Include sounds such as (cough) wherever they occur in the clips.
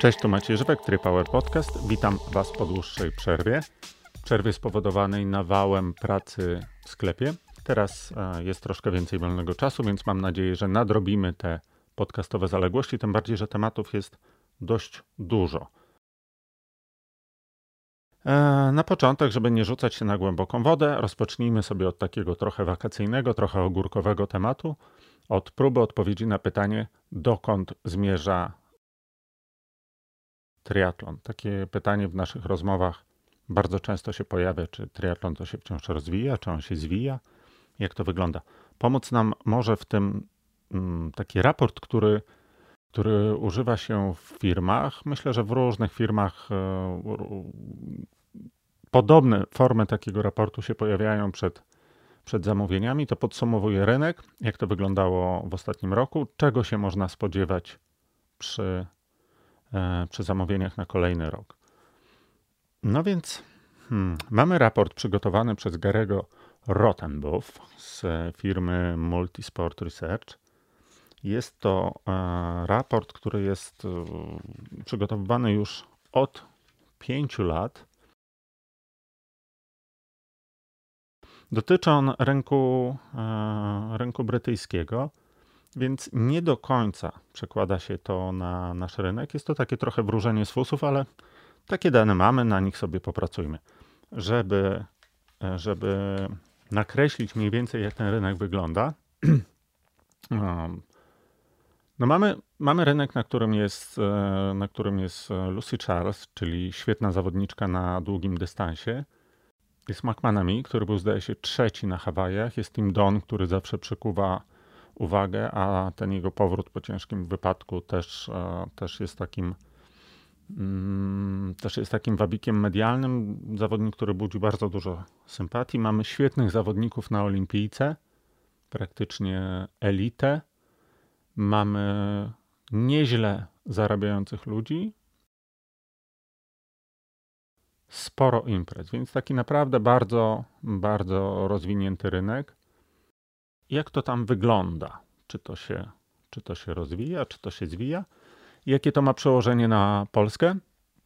Cześć, tu Maciej Żywek, Power Podcast. Witam Was po dłuższej przerwie. Przerwie spowodowanej nawałem pracy w sklepie. Teraz e, jest troszkę więcej wolnego czasu, więc mam nadzieję, że nadrobimy te podcastowe zaległości, tym bardziej, że tematów jest dość dużo. E, na początek, żeby nie rzucać się na głęboką wodę, rozpocznijmy sobie od takiego trochę wakacyjnego, trochę ogórkowego tematu, od próby odpowiedzi na pytanie, dokąd zmierza triatlon. Takie pytanie w naszych rozmowach bardzo często się pojawia, czy triatlon to się wciąż rozwija, czy on się zwija, jak to wygląda. Pomóc nam może w tym mm, taki raport, który, który używa się w firmach. Myślę, że w różnych firmach e, podobne formy takiego raportu się pojawiają przed, przed zamówieniami. To podsumowuje rynek, jak to wyglądało w ostatnim roku, czego się można spodziewać przy przy zamówieniach na kolejny rok. No więc hmm, mamy raport przygotowany przez Garego Rottenbuff z firmy Multisport Research. Jest to e, raport, który jest e, przygotowywany już od pięciu lat. Dotyczy on rynku, rynku brytyjskiego więc nie do końca przekłada się to na nasz rynek. Jest to takie trochę wróżenie z fusów, ale takie dane mamy, na nich sobie popracujmy. Żeby, żeby nakreślić mniej więcej, jak ten rynek wygląda, um, (clears throat) no mamy, mamy rynek, na którym, jest, e, na którym jest Lucy Charles, czyli świetna zawodniczka na długim dystansie. Jest McManamy, który był zdaje się trzeci na Hawajach. Jest Tim Don, który zawsze przekuwa uwagę, a ten jego powrót po ciężkim wypadku też, e, też jest takim mm, też jest takim wabikiem medialnym. Zawodnik, który budzi bardzo dużo sympatii. Mamy świetnych zawodników na olimpijce, praktycznie elitę. Mamy nieźle zarabiających ludzi. Sporo imprez, więc taki naprawdę bardzo, bardzo rozwinięty rynek jak to tam wygląda. Czy to się, czy to się rozwija, czy to się zwija? Jakie to ma przełożenie na Polskę?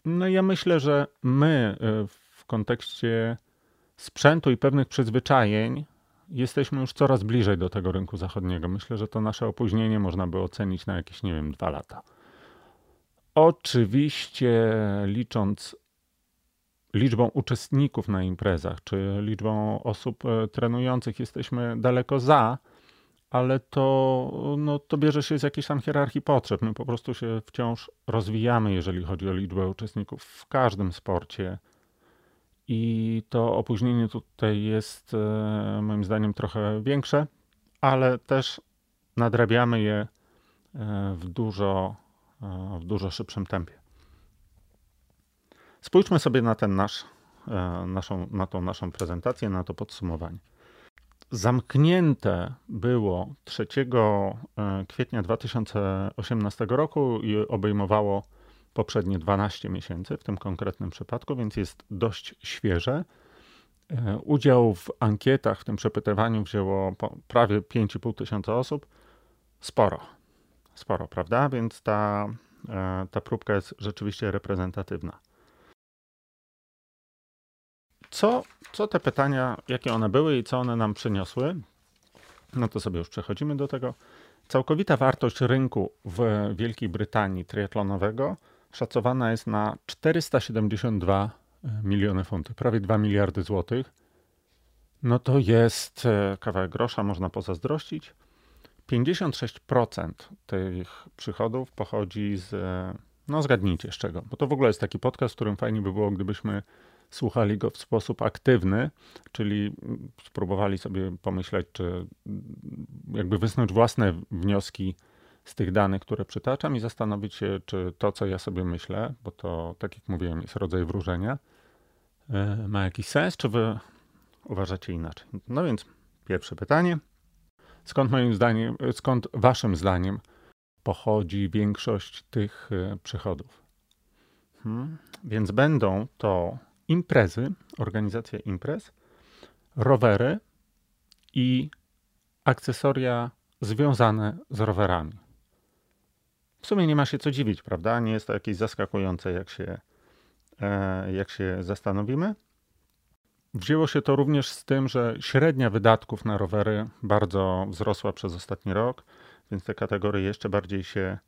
No ja myślę, że my y, w kontekście sprzętu i pewnych przyzwyczajeń jesteśmy już coraz bliżej do tego rynku zachodniego. Myślę, że to nasze opóźnienie można by ocenić na jakieś, nie wiem, dwa lata. Oczywiście licząc liczbą uczestników na imprezach, czy liczbą osób e, trenujących jesteśmy daleko za, ale to, no, to bierze się z jakiejś tam hierarchii potrzeb. My po prostu się wciąż rozwijamy, jeżeli chodzi o liczbę uczestników w każdym sporcie. I to opóźnienie tutaj jest e, moim zdaniem trochę większe, ale też nadrabiamy je e, w dużo, w dużo szybszym tempie. Spójrzmy sobie na ten nasz, e, naszą, na tą naszą prezentację, na to podsumowanie. Zamknięte było 3 e, kwietnia 2018 roku i obejmowało poprzednie 12 miesięcy w tym konkretnym przypadku, więc jest dość świeże. E, udział w ankietach, w tym przepytywaniu wzięło prawie 5,5 tysiąca osób. Sporo, sporo, prawda? Więc ta, ta próbka jest rzeczywiście reprezentatywna. Co, co te pytania, jakie one były i co one nam przyniosły? No to sobie już przechodzimy do tego. Całkowita wartość rynku w Wielkiej Brytanii triatlonowego szacowana jest na 472 e, miliony funtów, prawie 2 miliardy złotych. No to jest e, kawałek grosza, można pozazdrościć. 56% tych przychodów pochodzi z, e, no zgadnijcie z czego, bo to w ogóle jest taki podcast, w którym fajnie by było, gdybyśmy słuchali go w sposób aktywny, czyli spróbowali sobie pomyśleć, czy jakby wysnuć własne wnioski z tych danych, które przytaczam i zastanowić się, czy to, co ja sobie myślę, bo to, tak jak mówiłem, jest rodzaj wróżenia, e, ma jakiś sens, czy wy uważacie inaczej? No więc pierwsze pytanie. Skąd moim zdaniem, skąd waszym zdaniem pochodzi większość tych e, przychodów? Hmm. Więc będą to imprezy, organizacja imprez, rowery i akcesoria związane z rowerami. w sumie nie ma się co dziwić, prawda? Nie jest to jakieś zaskakujące, jak się, e, jak się zastanowimy. Wzięło się to również z tym, że średnia wydatków na rowery bardzo wzrosła przez ostatni rok, więc te kategorie jeszcze bardziej się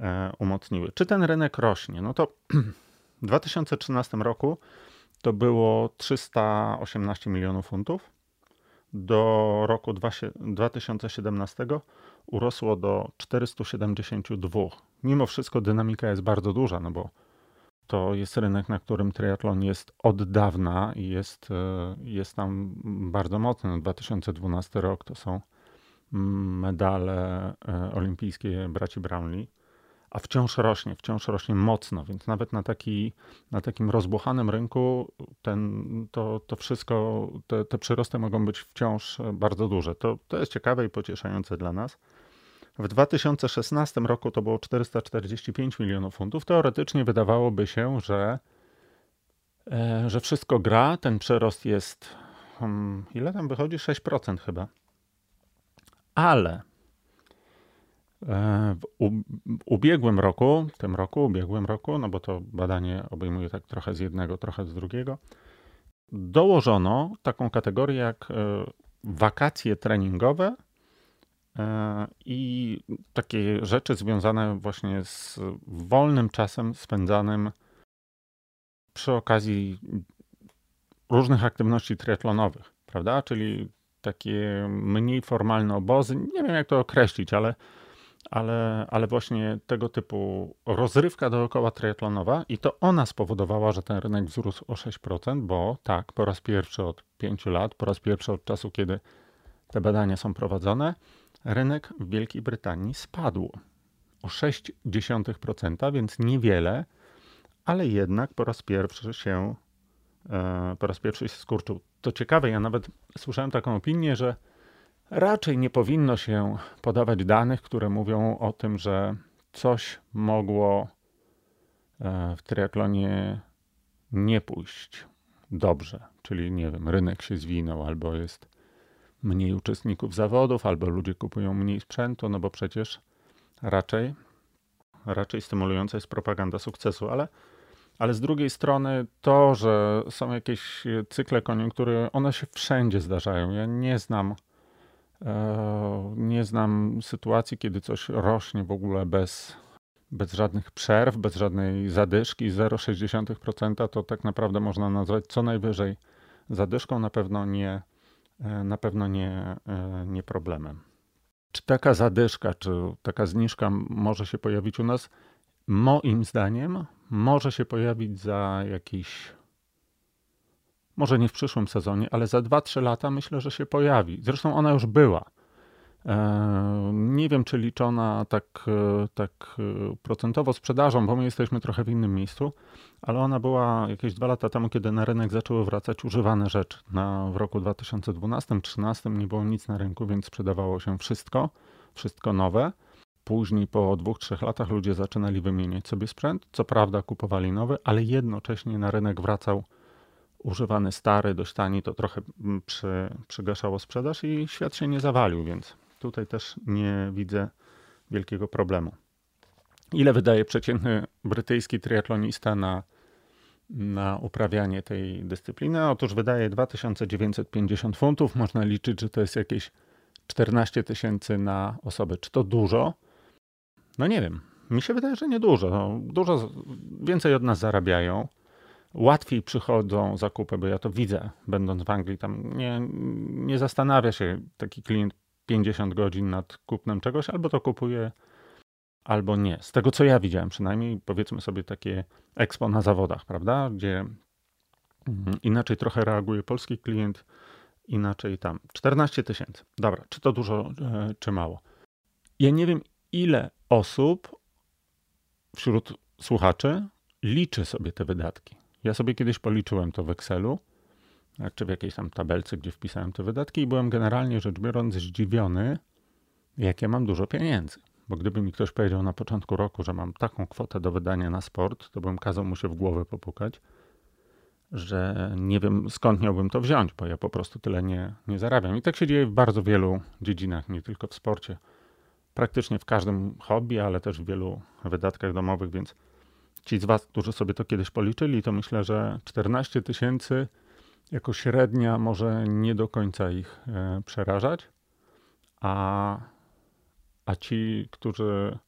e, umocniły. Czy ten rynek rośnie? No to (clears throat) w 2013 roku to było 318 milionów funtów. Do roku 2017 urosło do 472. Mimo wszystko dynamika jest bardzo duża, no bo to jest rynek, na którym triatlon jest od dawna i jest, e, jest tam bardzo mocny. 2012 rok to są mm, medale e, olimpijskie braci Brownlee, a wciąż rośnie, wciąż rośnie mocno, więc nawet na, taki, na takim rozbuchanym rynku ten, to, to wszystko, te, te przyrosty mogą być wciąż bardzo duże. To, to jest ciekawe i pocieszające dla nas. W 2016 roku to było 445 milionów funtów. Teoretycznie wydawałoby się, że, e, że wszystko gra. Ten przerost jest. Hmm, ile tam wychodzi? 6% chyba. Ale w ubiegłym roku, w tym roku, ubiegłym roku, no bo to badanie obejmuje tak trochę z jednego, trochę z drugiego, dołożono taką kategorię jak e, wakacje treningowe E, i takie rzeczy związane właśnie z wolnym czasem spędzanym przy okazji różnych aktywności triatlonowych, prawda? Czyli takie mniej formalne obozy. Nie wiem, jak to określić, ale, ale, ale właśnie tego typu rozrywka dookoła triatlonowa i to ona spowodowała, że ten rynek wzrósł o 6%, bo tak, po raz pierwszy od 5 lat, po raz pierwszy od czasu, kiedy te badania są prowadzone, rynek w Wielkiej Brytanii spadł o 0,6%, więc niewiele, ale jednak po raz pierwszy się e, po raz pierwszy się skurczył. To ciekawe, ja nawet słyszałem taką opinię, że raczej nie powinno się podawać danych, które mówią o tym, że coś mogło e, w triatlonie nie pójść dobrze, czyli nie wiem, rynek się zwinął albo jest mniej uczestników zawodów, albo ludzie kupują mniej sprzętu, no bo przecież raczej, raczej stymulująca jest propaganda sukcesu, ale, ale z drugiej strony to, że są jakieś cykle koniunktury, one się wszędzie zdarzają. Ja nie znam, nie znam sytuacji, kiedy coś rośnie w ogóle bez, bez żadnych przerw, bez żadnej zadyszki. 0,6% to tak naprawdę można nazwać co najwyżej zadyszką, na pewno nie E, na pewno nie, e, nie problemem. Czy taka zadyszka, czy taka zniżka może się pojawić u nas? Moim zdaniem może się pojawić za jakiś, może nie w przyszłym sezonie, ale za 2-3 lata myślę, że się pojawi. Zresztą ona już była. E, nie wiem, czy liczona tak, e, tak e, procentowo sprzedażą, bo my jesteśmy trochę w innym miejscu, ale ona była jakieś dwa lata temu, kiedy na rynek zaczęły wracać używane rzeczy. Na, w roku 2012-2013 nie było nic na rynku, więc sprzedawało się wszystko, wszystko nowe. Później po dwóch, trzech latach ludzie zaczynali wymieniać sobie sprzęt. Co prawda kupowali nowy, ale jednocześnie na rynek wracał używany stary, dość tani. To trochę mm, przy, przygaszało sprzedaż i świat się nie zawalił, więc Tutaj też nie widzę wielkiego problemu. Ile wydaje przeciętny brytyjski triatlonista na, na uprawianie tej dyscypliny? Otóż wydaje 2950 funtów. Można liczyć, że to jest jakieś 14 tysięcy na osobę. Czy to dużo? No nie wiem. Mi się wydaje, że nie dużo. No, dużo więcej od nas zarabiają. Łatwiej przychodzą zakupy, bo ja to widzę, będąc w Anglii. Tam nie, nie zastanawia się taki klient 50 godzin nad kupnem czegoś, albo to kupuje, albo nie. Z tego co ja widziałem, przynajmniej powiedzmy sobie takie expo na zawodach, prawda, gdzie mm, inaczej trochę reaguje polski klient, inaczej tam. 14 tysięcy. Dobra, czy to dużo, e, czy mało? Ja nie wiem, ile osób wśród słuchaczy liczy sobie te wydatki. Ja sobie kiedyś policzyłem to w Excelu czy w jakiejś tam tabelce, gdzie wpisałem te wydatki i byłem generalnie rzecz biorąc zdziwiony, jak ja mam dużo pieniędzy. Bo gdyby mi ktoś powiedział na początku roku, że mam taką kwotę do wydania na sport, to bym kazał mu się w głowę popukać, że nie wiem skąd miałbym to wziąć, bo ja po prostu tyle nie, nie zarabiam. I tak się dzieje w bardzo wielu dziedzinach, nie tylko w sporcie. praktycznie w każdym hobby, ale też w wielu wydatkach domowych, więc ci z Was, którzy sobie to kiedyś policzyli, to myślę, że 14 tysięcy jako średnia może nie do końca ich e, przerażać, a, a ci, którzy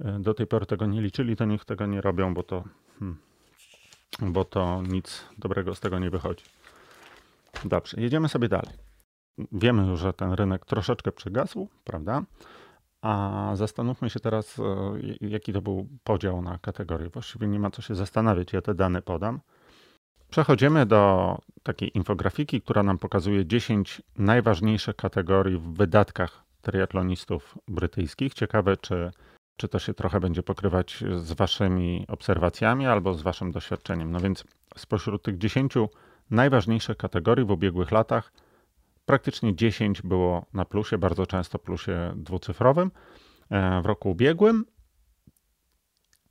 e, do tej pory tego nie liczyli, to niech tego nie robią, bo to, hmm, bo to nic dobrego z tego nie wychodzi. Dobrze, jedziemy sobie dalej. Wiemy już, że ten rynek troszeczkę przygasł, prawda? A zastanówmy się teraz, e, jaki to był podział na kategorie. Właściwie nie ma co się zastanawiać, ja te dane podam. Przechodzimy do takiej infografiki, która nam pokazuje 10 najważniejszych kategorii w wydatkach triatlonistów brytyjskich. Ciekawe, czy, czy to się trochę będzie pokrywać z Waszymi obserwacjami albo z Waszym doświadczeniem. No więc spośród tych 10 najważniejszych kategorii w ubiegłych latach praktycznie 10 było na plusie, bardzo często plusie dwucyfrowym. E, w roku ubiegłym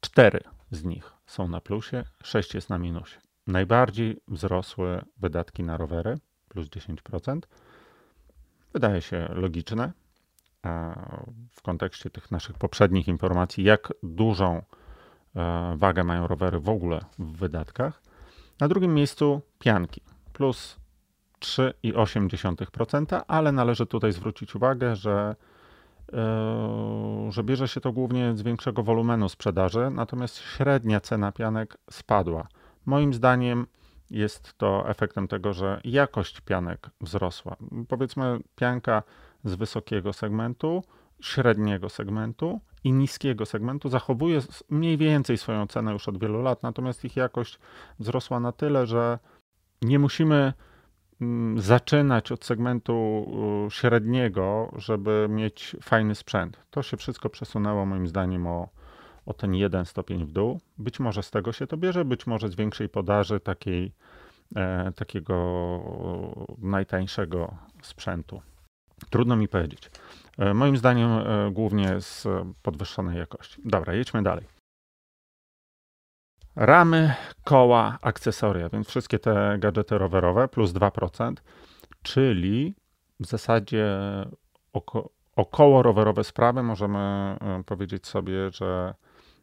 4 z nich są na plusie, 6 jest na minusie. Najbardziej wzrosły wydatki na rowery, plus 10%. Wydaje się logiczne w kontekście tych naszych poprzednich informacji, jak dużą e, wagę mają rowery w ogóle w wydatkach. Na drugim miejscu pianki, plus 3,8%, ale należy tutaj zwrócić uwagę, że, e, że bierze się to głównie z większego wolumenu sprzedaży, natomiast średnia cena pianek spadła. Moim zdaniem jest to efektem tego, że jakość pianek wzrosła. Powiedzmy, pianka z wysokiego segmentu, średniego segmentu i niskiego segmentu zachowuje mniej więcej swoją cenę już od wielu lat, natomiast ich jakość wzrosła na tyle, że nie musimy zaczynać od segmentu średniego, żeby mieć fajny sprzęt. To się wszystko przesunęło moim zdaniem o o ten jeden stopień w dół. Być może z tego się to bierze, być może z większej podaży takiej, e, takiego najtańszego sprzętu. Trudno mi powiedzieć. E, moim zdaniem e, głównie z podwyższonej jakości. Dobra, jedźmy dalej. Ramy, koła, akcesoria, więc wszystkie te gadżety rowerowe plus 2%, czyli w zasadzie oko, około rowerowe sprawy możemy e, powiedzieć sobie, że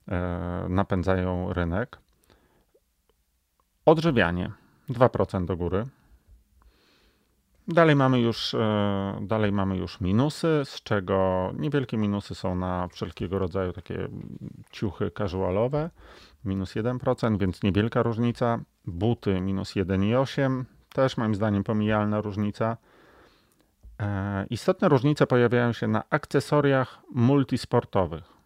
E, napędzają rynek. Odżywianie 2% do góry. Dalej mamy, już, e, dalej mamy już minusy, z czego niewielkie minusy są na wszelkiego rodzaju takie ciuchy casualowe, minus 1%, więc niewielka różnica. Buty minus 1,8, też moim zdaniem pomijalna różnica. E, istotne różnice pojawiają się na akcesoriach multisportowych.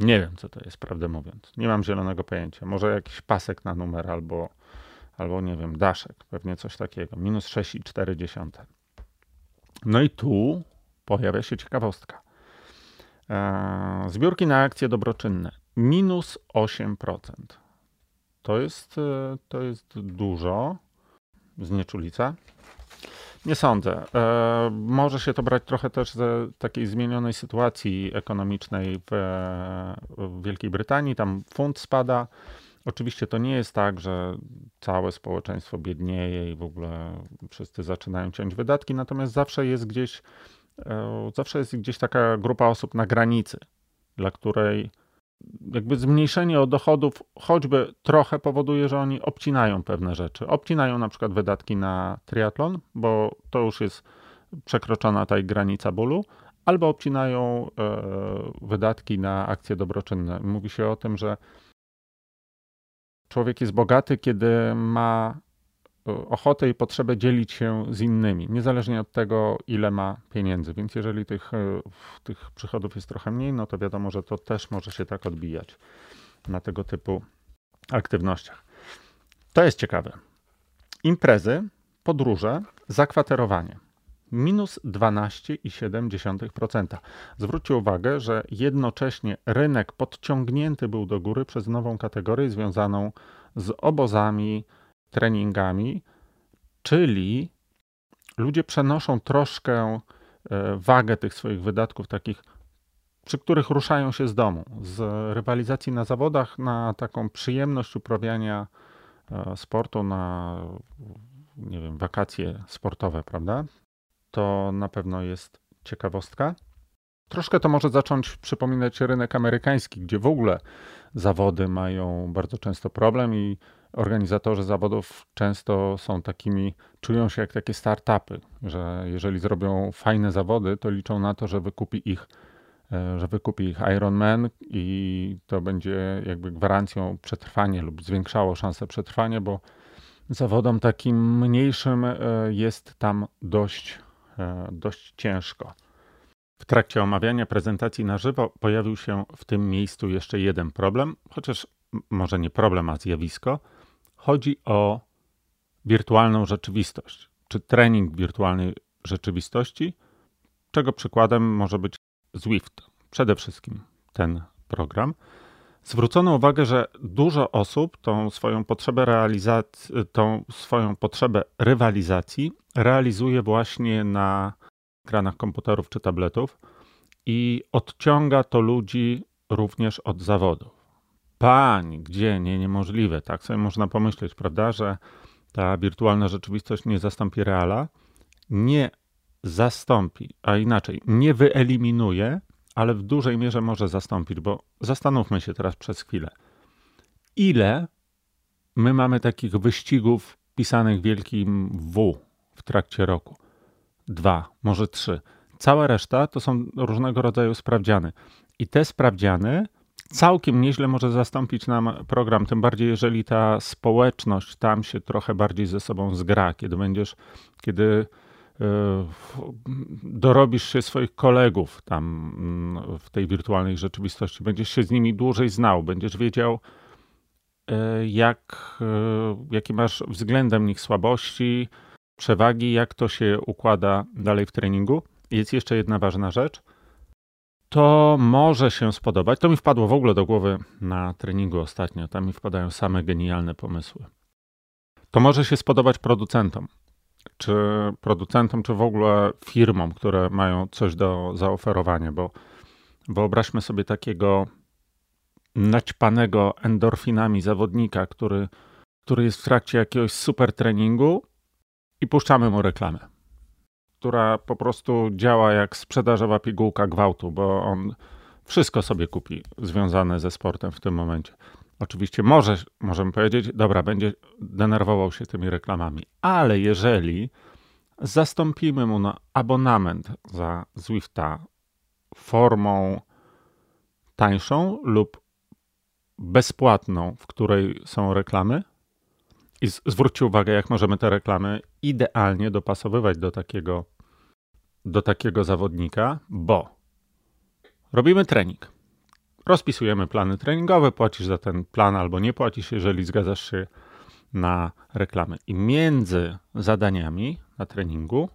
Nie wiem, co to jest, prawdę mówiąc. Nie mam zielonego pojęcia. Może jakiś pasek na numer albo, albo nie wiem, daszek, pewnie coś takiego. Minus 6,4. No i tu pojawia się ciekawostka. Eee, zbiórki na akcje dobroczynne. Minus 8%. To jest, e, to jest dużo. Znieczulica. Nie sądzę. E, może się to brać trochę też ze takiej zmienionej sytuacji ekonomicznej w, w Wielkiej Brytanii. Tam funt spada. Oczywiście to nie jest tak, że całe społeczeństwo biednieje i w ogóle wszyscy zaczynają ciąć wydatki, natomiast zawsze jest gdzieś, e, zawsze jest gdzieś taka grupa osób na granicy, dla której jakby zmniejszenie dochodów choćby trochę powoduje, że oni obcinają pewne rzeczy. Obcinają na przykład wydatki na triatlon, bo to już jest przekroczona ta granica bólu, albo obcinają e, wydatki na akcje dobroczynne. Mówi się o tym, że człowiek jest bogaty, kiedy ma ochotę i potrzebę dzielić się z innymi, niezależnie od tego, ile ma pieniędzy. Więc jeżeli tych, e, tych przychodów jest trochę mniej, no to wiadomo, że to też może się tak odbijać na tego typu aktywnościach. To jest ciekawe. Imprezy, podróże, zakwaterowanie. Minus 12,7%. Zwróćcie uwagę, że jednocześnie rynek podciągnięty był do góry przez nową kategorię związaną z obozami, treningami, czyli ludzie przenoszą troszkę e, wagę tych swoich wydatków, takich, przy których ruszają się z domu, z rywalizacji na zawodach, na taką przyjemność uprawiania e, sportu, na nie wiem, wakacje sportowe, prawda? To na pewno jest ciekawostka. Troszkę to może zacząć przypominać rynek amerykański, gdzie w ogóle zawody mają bardzo często problem i organizatorzy zawodów często są takimi, czują się jak takie startupy, że jeżeli zrobią fajne zawody, to liczą na to, że wykupi ich, e, że wykupi ich Ironman i to będzie jakby gwarancją przetrwania lub zwiększało szanse przetrwania, bo zawodom takim mniejszym e, jest tam dość, dość ciężko. W trakcie omawiania prezentacji na żywo pojawił się w tym miejscu jeszcze jeden problem, chociaż może nie problem, a zjawisko. Chodzi o wirtualną rzeczywistość, czy trening wirtualnej rzeczywistości, czego przykładem może być Zwift. Przede wszystkim ten program. Zwrócono uwagę, że dużo osób tą swoją potrzebę realizacji, tą swoją potrzebę rywalizacji realizuje właśnie na ekranach komputerów czy tabletów i odciąga to ludzi również od zawodów. Pań, gdzie nie, niemożliwe. Tak sobie można pomyśleć, prawda, że ta wirtualna rzeczywistość nie zastąpi reala, nie zastąpi, a inaczej, nie wyeliminuje, ale w dużej mierze może zastąpić, bo zastanówmy się teraz przez chwilę. Ile my mamy takich wyścigów pisanych wielkim W w trakcie roku? dwa, może trzy. Cała reszta to są różnego rodzaju sprawdziany. I te sprawdziany całkiem nieźle może zastąpić nam program, tym bardziej jeżeli ta społeczność tam się trochę bardziej ze sobą zgra, kiedy będziesz, kiedy dorobisz się swoich kolegów tam mm, w tej wirtualnej rzeczywistości, będziesz się z nimi dłużej znał, będziesz wiedział, e, jak, e, jakie masz względem nich słabości, przewagi, jak to się układa dalej w treningu. Jest jeszcze jedna ważna rzecz. To może się spodobać. To mi wpadło w ogóle do głowy na treningu ostatnio. Tam mi wpadają same genialne pomysły. To może się spodobać producentom, czy producentom, czy w ogóle firmom, które mają coś do zaoferowania, bo wyobraźmy sobie takiego naćpanego endorfinami zawodnika, który, który jest w trakcie jakiegoś super treningu i puszczamy mu reklamę, która po prostu działa jak sprzedażowa pigułka gwałtu, bo on wszystko sobie kupi związane ze sportem w tym momencie. Oczywiście może, możemy powiedzieć, dobra, będzie denerwował się tymi reklamami, ale jeżeli zastąpimy mu na abonament za Zwifta formą tańszą lub bezpłatną, w której są reklamy, i zwróćcie uwagę, jak możemy te reklamy idealnie dopasowywać do takiego, do takiego zawodnika, bo robimy trening. Rozpisujemy plany treningowe, płacisz za ten plan albo nie płacisz, jeżeli zgadzasz się na reklamy. I między zadaniami na treningu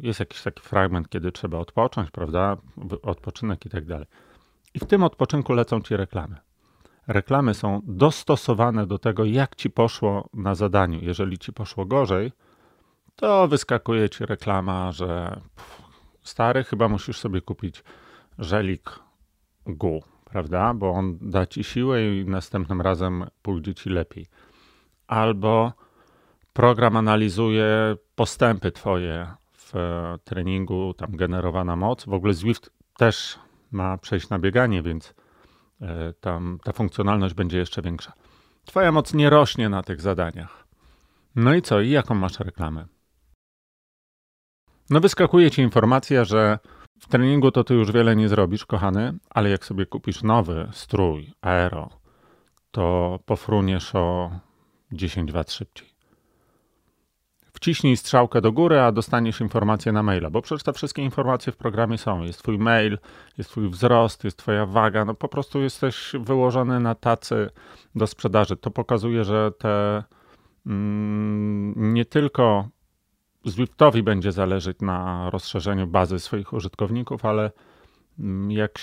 jest jakiś taki fragment, kiedy trzeba odpocząć, prawda? Odpoczynek i tak dalej. I w tym odpoczynku lecą ci reklamy reklamy są dostosowane do tego, jak ci poszło na zadaniu. Jeżeli ci poszło gorzej, to wyskakuje ci reklama, że pff, stary, chyba musisz sobie kupić żelik GU, prawda? Bo on da ci siłę i następnym razem pójdzie ci lepiej. Albo program analizuje postępy twoje w treningu, tam generowana moc. W ogóle Zwift też ma przejść na bieganie, więc E, tam ta funkcjonalność będzie jeszcze większa. Twoja moc nie rośnie na tych zadaniach. No i co? I jaką masz reklamę? No wyskakuje ci informacja, że w treningu to ty już wiele nie zrobisz, kochany, ale jak sobie kupisz nowy strój, aero, to pofruniesz o 10 W szybciej wciśnij strzałkę do góry, a dostaniesz informację na maila, bo przecież te wszystkie informacje w programie są. Jest twój mail, jest twój wzrost, jest twoja waga, no po prostu jesteś wyłożony na tacy do sprzedaży. To pokazuje, że te mm, nie tylko Zwiftowi będzie zależeć na rozszerzeniu bazy swoich użytkowników, ale mm, jak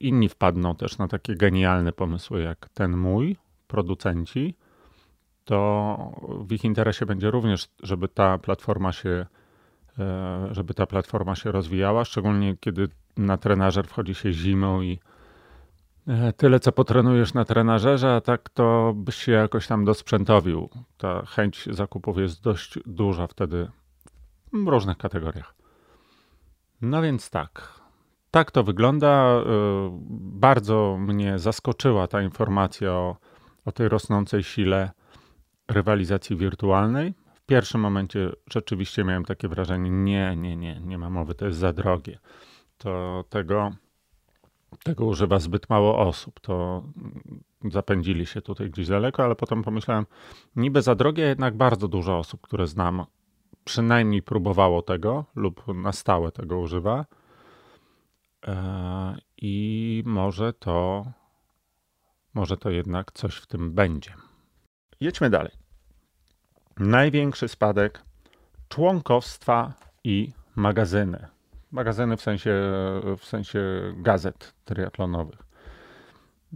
inni wpadną też na takie genialne pomysły jak ten mój, producenci, to w ich interesie będzie również, żeby ta platforma się, e, żeby ta platforma się rozwijała, szczególnie kiedy na trenażer wchodzi się zimą i e, tyle co potrenujesz na trenażerze, a tak to byś się jakoś tam dosprzętowił. Ta chęć zakupów jest dość duża wtedy w różnych kategoriach. No więc tak. Tak to wygląda. Y, bardzo mnie zaskoczyła ta informacja o, o tej rosnącej sile rywalizacji wirtualnej. W pierwszym momencie rzeczywiście miałem takie wrażenie: nie, nie, nie, nie ma mowy, to jest za drogie. To tego, tego używa zbyt mało osób. To zapędzili się tutaj gdzieś daleko, ale potem pomyślałem, niby za drogie, jednak bardzo dużo osób, które znam, przynajmniej próbowało tego lub na stałe tego używa. E, I może to, może to jednak coś w tym będzie. Jedźmy dalej. Największy spadek członkowstwa i magazyny. Magazyny w sensie, w sensie gazet triatlonowych.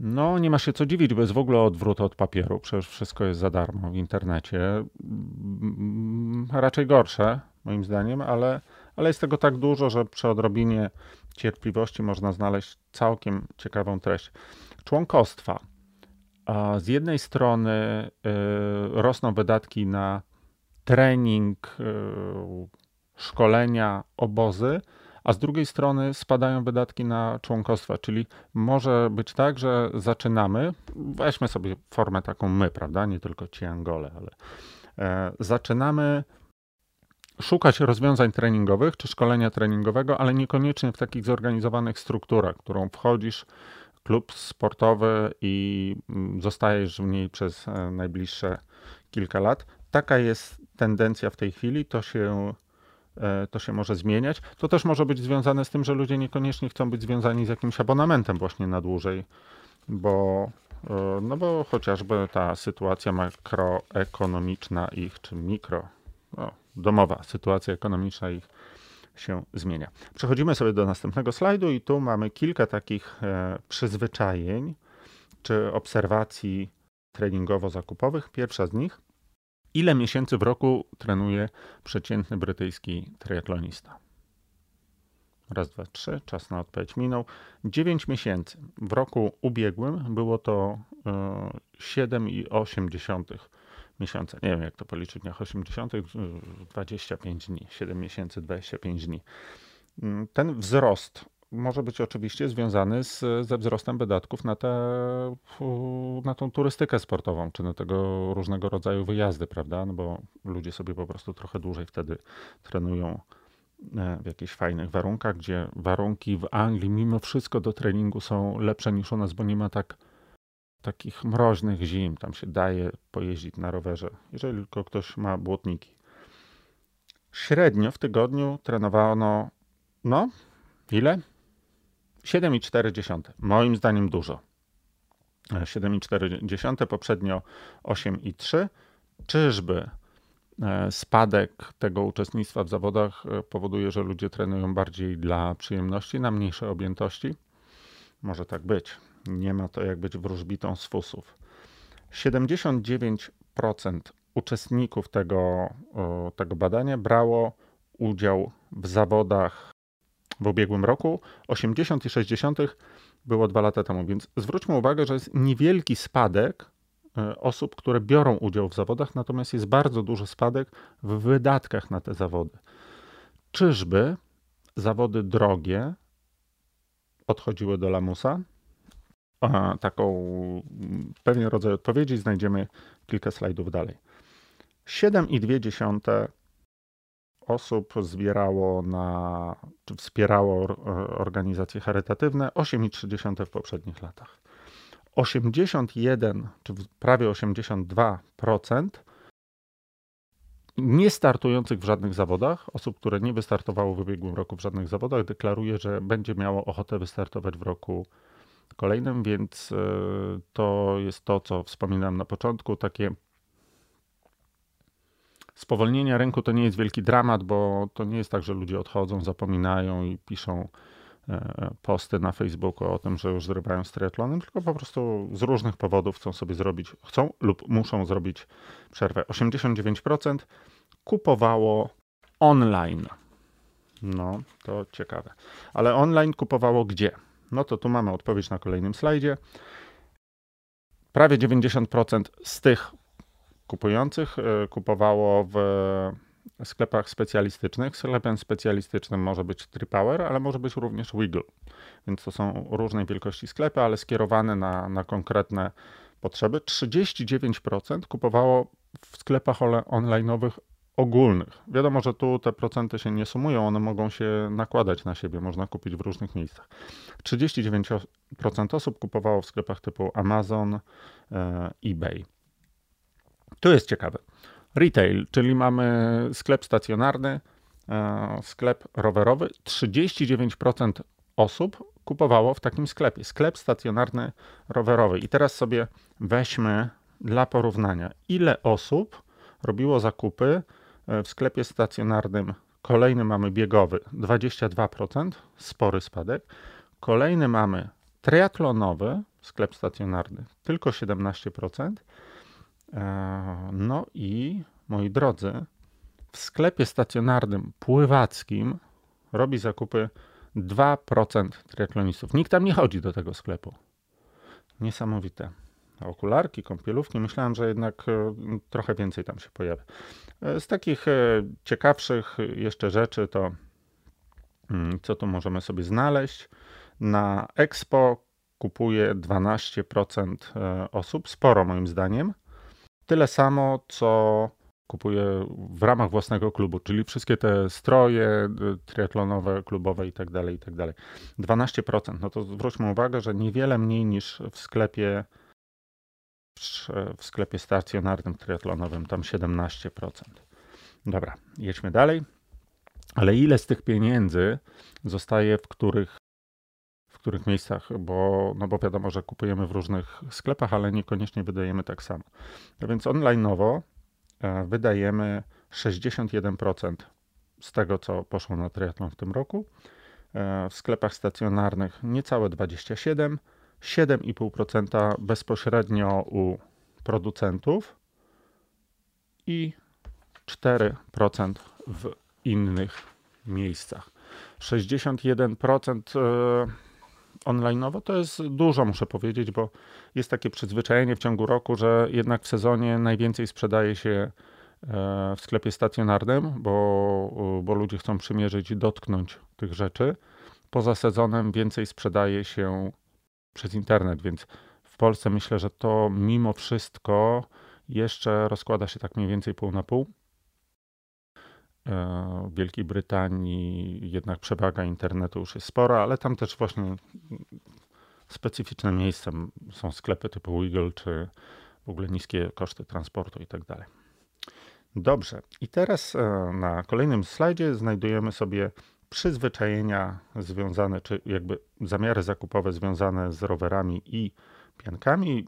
No, nie ma się co dziwić, bo jest w ogóle odwrót od papieru. Przecież wszystko jest za darmo w internecie. Mm, raczej gorsze, moim zdaniem, ale, ale jest tego tak dużo, że przy odrobinie cierpliwości można znaleźć całkiem ciekawą treść. Członkostwa. Z jednej strony y, rosną wydatki na trening, y, szkolenia, obozy, a z drugiej strony spadają wydatki na członkostwa, czyli może być tak, że zaczynamy, weźmy sobie formę taką my, prawda, nie tylko ci Angole, ale e, zaczynamy szukać rozwiązań treningowych czy szkolenia treningowego, ale niekoniecznie w takich zorganizowanych strukturach, którą wchodzisz, klub sportowy i mm, zostajesz w niej przez e, najbliższe kilka lat. Taka jest tendencja w tej chwili, to się to się może zmieniać. To też może być związane z tym, że ludzie niekoniecznie chcą być związani z jakimś abonamentem właśnie na dłużej, bo, e, no bo chociażby ta sytuacja makroekonomiczna ich, czy mikro, no, domowa sytuacja ekonomiczna ich się zmienia. Przechodzimy sobie do następnego slajdu i tu mamy kilka takich e, przyzwyczajeń czy obserwacji treningowo-zakupowych. Pierwsza z nich – Ile miesięcy w roku trenuje przeciętny brytyjski triatlonista? Raz, dwa, trzy, czas na odpowiedź minął. 9 miesięcy. W roku ubiegłym było to 7,8 e, miesiąca. Nie wiem, jak to policzyć w dniach 80. 25 dni. 7 miesięcy, 25 dni. Mm, ten wzrost może być oczywiście związany z, ze wzrostem wydatków na, te, na tą turystykę sportową, czy na tego różnego rodzaju wyjazdy, prawda? No bo ludzie sobie po prostu trochę dłużej wtedy trenują e, w jakichś fajnych warunkach, gdzie warunki w Anglii mimo wszystko do treningu są lepsze niż u nas, bo nie ma tak takich mroźnych zim. Tam się daje pojeździć na rowerze, jeżeli tylko ktoś ma błotniki. Średnio w tygodniu trenowano, no, ile? 7,4. Moim zdaniem dużo. 7,4, poprzednio 8,3. Czyżby e, spadek tego uczestnictwa w zawodach e, powoduje, że ludzie trenują bardziej dla przyjemności, na mniejsze objętości? Może tak być. Nie ma to jak być wróżbitą z fusów. 79% uczestników tego, tego badania brało udział w zawodach w ubiegłym roku, 80 i 60 było dwa lata temu, więc zwróćmy uwagę, że jest niewielki spadek e, osób, które biorą udział w zawodach, natomiast jest bardzo duży spadek w wydatkach na te zawody. Czyżby zawody drogie odchodziły do lamusa? A, taką pewien rodzaj odpowiedzi znajdziemy kilka slajdów dalej. 7,2 osób zbierało na, czy wspierało organizacje charytatywne, 8,3 w poprzednich latach. 81, czy prawie 82% nie startujących w żadnych zawodach, osób, które nie wystartowało w ubiegłym roku w żadnych zawodach, deklaruje, że będzie miało ochotę wystartować w roku kolejnym, więc e, to jest to, co wspominałem na początku, takie spowolnienia rynku to nie jest wielki dramat, bo to nie jest tak, że ludzie odchodzą, zapominają i piszą e, posty na Facebooku o tym, że już zrywają z tylko po prostu z różnych powodów chcą sobie zrobić, chcą lub muszą zrobić przerwę. 89% kupowało online. No, to ciekawe. Ale online kupowało gdzie? No to tu mamy odpowiedź na kolejnym slajdzie. Prawie 90% z tych kupujących e, kupowało w sklepach specjalistycznych. Sklepem specjalistycznym może być Tripower, ale może być również Wiggle. Więc to są różnej wielkości sklepy, ale skierowane na, na konkretne potrzeby. 39% kupowało w sklepach online'owych ogólnych. Wiadomo, że tu te procenty się nie sumują, one mogą się nakładać na siebie, można kupić w różnych miejscach. 39% osób kupowało w sklepach typu Amazon, e, eBay. Tu jest ciekawe. Retail, czyli mamy sklep stacjonarny, e, sklep rowerowy. 39% osób kupowało w takim sklepie. Sklep stacjonarny rowerowy. I teraz sobie weźmy dla porównania, ile osób robiło zakupy e, w sklepie stacjonarnym. Kolejny mamy biegowy 22%, spory spadek. Kolejny mamy triatlonowy, sklep stacjonarny tylko 17%. E, no i moi drodzy, w sklepie stacjonarnym pływackim robi zakupy 2% triatlonistów. Nikt tam nie chodzi do tego sklepu. Niesamowite. Okularki, kąpielówki. Myślałem, że jednak e, trochę więcej tam się pojawia. E, z takich ciekawszych jeszcze rzeczy to mm, co tu możemy sobie znaleźć. Na Expo kupuje 12% osób, sporo moim zdaniem tyle samo, co kupuję w ramach własnego klubu, czyli wszystkie te stroje triatlonowe, klubowe i tak dalej, i tak dalej. 12%. No to zwróćmy uwagę, że niewiele mniej niż w sklepie w sklepie stacjonarnym triatlonowym, tam 17%. Dobra, jedźmy dalej. Ale ile z tych pieniędzy zostaje w których których miejscach, bo, no bo wiadomo, że kupujemy w różnych sklepach, ale niekoniecznie wydajemy tak samo. No więc online'owo e, wydajemy 61% z tego, co poszło na triatlon w tym roku. E, w sklepach stacjonarnych niecałe 27%, 7,5% bezpośrednio u producentów i 4% w innych miejscach. 61% online'owo to jest dużo, muszę powiedzieć, bo jest takie przyzwyczajenie w ciągu roku, że jednak w sezonie najwięcej sprzedaje się e, w sklepie stacjonarnym, bo, bo ludzie chcą przymierzyć i dotknąć tych rzeczy. Poza sezonem więcej sprzedaje się przez internet, więc w Polsce myślę, że to mimo wszystko jeszcze rozkłada się tak mniej więcej pół na pół. E, w Wielkiej Brytanii jednak przewaga internetu już jest spora, ale tam też właśnie specyficzne miejsca są sklepy typu Wiggle, czy w ogóle niskie koszty transportu i tak. Dobrze, i teraz e, na kolejnym slajdzie znajdujemy sobie przyzwyczajenia związane, czy jakby zamiary zakupowe związane z rowerami i piankami.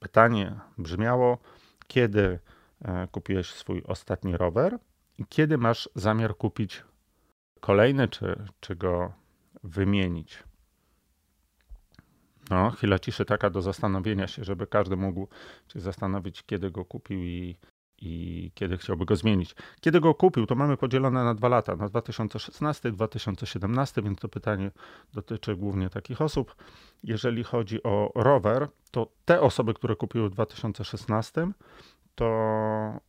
Pytanie brzmiało, kiedy e, kupiłeś swój ostatni rower? Kiedy masz zamiar kupić kolejny, czy, czy go wymienić? No, chwila ciszy taka do zastanowienia się, żeby każdy mógł się zastanowić, kiedy go kupił i, i kiedy chciałby go zmienić. Kiedy go kupił, to mamy podzielone na dwa lata, na 2016 i 2017, więc to pytanie dotyczy głównie takich osób. Jeżeli chodzi o rower, to te osoby, które kupiły w 2016, to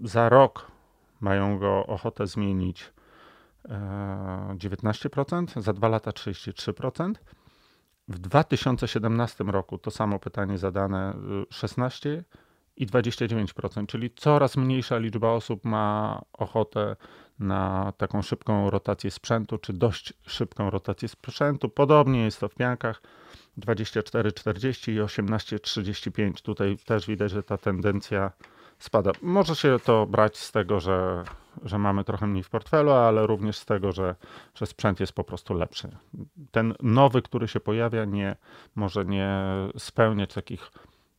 za rok mają go ochotę zmienić 19%, e, za dwa lata 33%. W 2017 roku to samo pytanie zadane 16 i 29%, czyli coraz mniejsza liczba osób ma ochotę na taką szybką rotację sprzętu, czy dość szybką rotację sprzętu. Podobnie jest to w piankach 24-40 i 18-35. Tutaj też widać, że ta tendencja spada. Może się to brać z tego, że, że mamy trochę mniej w portfelu, ale również z tego, że, że sprzęt jest po prostu lepszy. Ten nowy, który się pojawia, nie może nie spełniać takich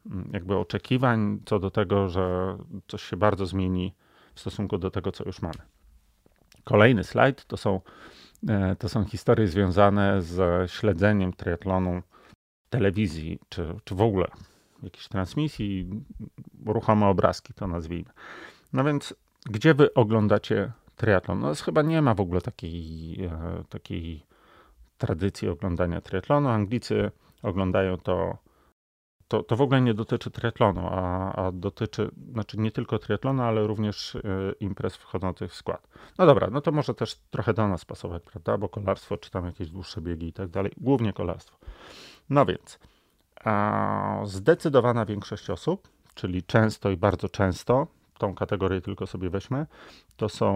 mm, jakby oczekiwań co do tego, że coś się bardzo zmieni w stosunku do tego, co już mamy. Kolejny slajd to są, e, to są historie związane z śledzeniem triatlonu telewizji, czy, czy w ogóle jakiejś transmisji, ruchome obrazki to nazwijmy. No więc gdzie wy oglądacie triatlon? No chyba nie ma w ogóle takiej, e, takiej tradycji oglądania triatlonu. Anglicy oglądają to to, to w ogóle nie dotyczy triatlonu, a, a dotyczy, znaczy nie tylko triatlonu, ale również y, imprez wchodzących w skład. No dobra, no to może też trochę do nas pasować, prawda? Bo kolarstwo, czy tam jakieś dłuższe biegi i tak dalej, głównie kolarstwo. No więc, zdecydowana większość osób, czyli często i bardzo często, tą kategorię tylko sobie weźmy, to są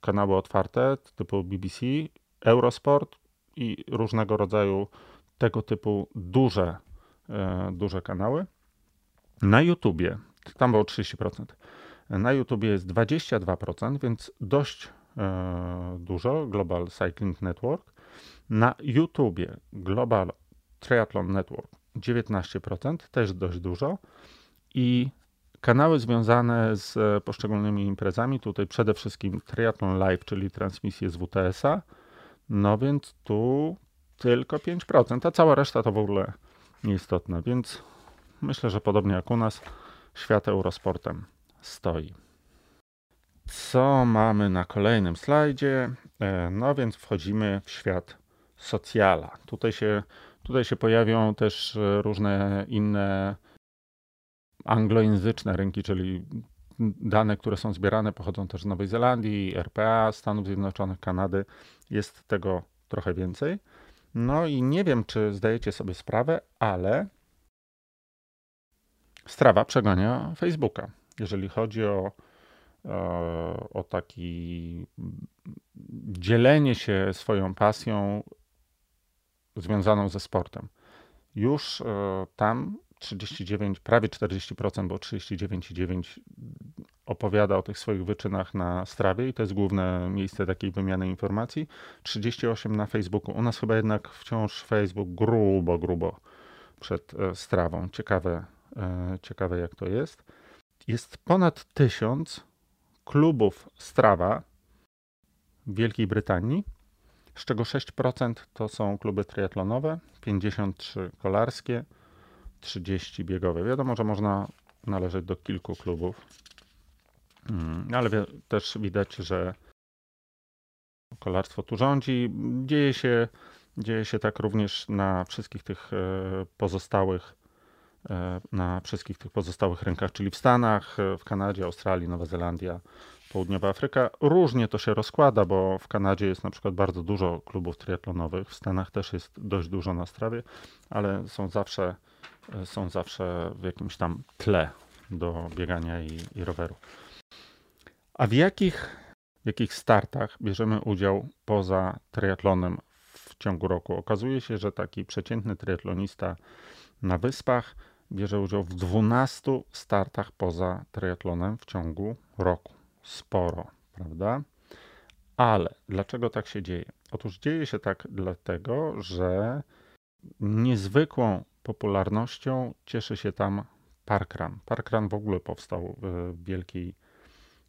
kanały otwarte typu BBC, Eurosport i różnego rodzaju tego typu duże, e, duże kanały. Na YouTubie, tam było 30%, na YouTubie jest 22%, więc dość e, dużo, Global Cycling Network. Na YouTubie Global Triathlon Network 19%, też dość dużo. I kanały związane z e, poszczególnymi imprezami, tutaj przede wszystkim Triathlon Live, czyli transmisje z WTS-a, no więc tu tylko 5%, a cała reszta to w ogóle nieistotne, więc myślę, że podobnie jak u nas, świat Eurosportem stoi. Co mamy na kolejnym slajdzie? E, no więc wchodzimy w świat socjala. Tutaj się, tutaj się pojawią też e, różne inne anglojęzyczne rynki, czyli dane, które są zbierane, pochodzą też z Nowej Zelandii, RPA, Stanów Zjednoczonych, Kanady. Jest tego trochę więcej. No i nie wiem, czy zdajecie sobie sprawę, ale Strawa przegania Facebooka. Jeżeli chodzi o, o, o taki dzielenie się swoją pasją związaną ze sportem. Już e, tam 39, prawie 40%, bo 39,9% opowiada o tych swoich wyczynach na Strawie i to jest główne miejsce takiej wymiany informacji. 38 na Facebooku. U nas chyba jednak wciąż Facebook grubo, grubo przed e, Strawą. Ciekawe, e, ciekawe jak to jest. Jest ponad tysiąc klubów Strawa w Wielkiej Brytanii, z czego 6% to są kluby triatlonowe, 53 kolarskie, 30 biegowe. Wiadomo, że można należeć do kilku klubów, mm, ale też widać, że kolarstwo tu rządzi. Dzieje się, dzieje się tak również na wszystkich tych e, pozostałych e, na wszystkich tych pozostałych rynkach, czyli w Stanach, e, w Kanadzie, Australii, Nowa Zelandia, Południowa Afryka. Różnie to się rozkłada, bo w Kanadzie jest na przykład bardzo dużo klubów triatlonowych, w Stanach też jest dość dużo na strawie, ale są zawsze są zawsze w jakimś tam tle do biegania i, i roweru. A w jakich, w jakich startach bierzemy udział poza triatlonem w ciągu roku? Okazuje się, że taki przeciętny triatlonista na wyspach bierze udział w 12 startach poza triatlonem w ciągu roku. Sporo, prawda? Ale dlaczego tak się dzieje? Otóż dzieje się tak dlatego, że niezwykłą popularnością cieszy się tam parkrun. Parkrun w ogóle powstał w Wielkiej,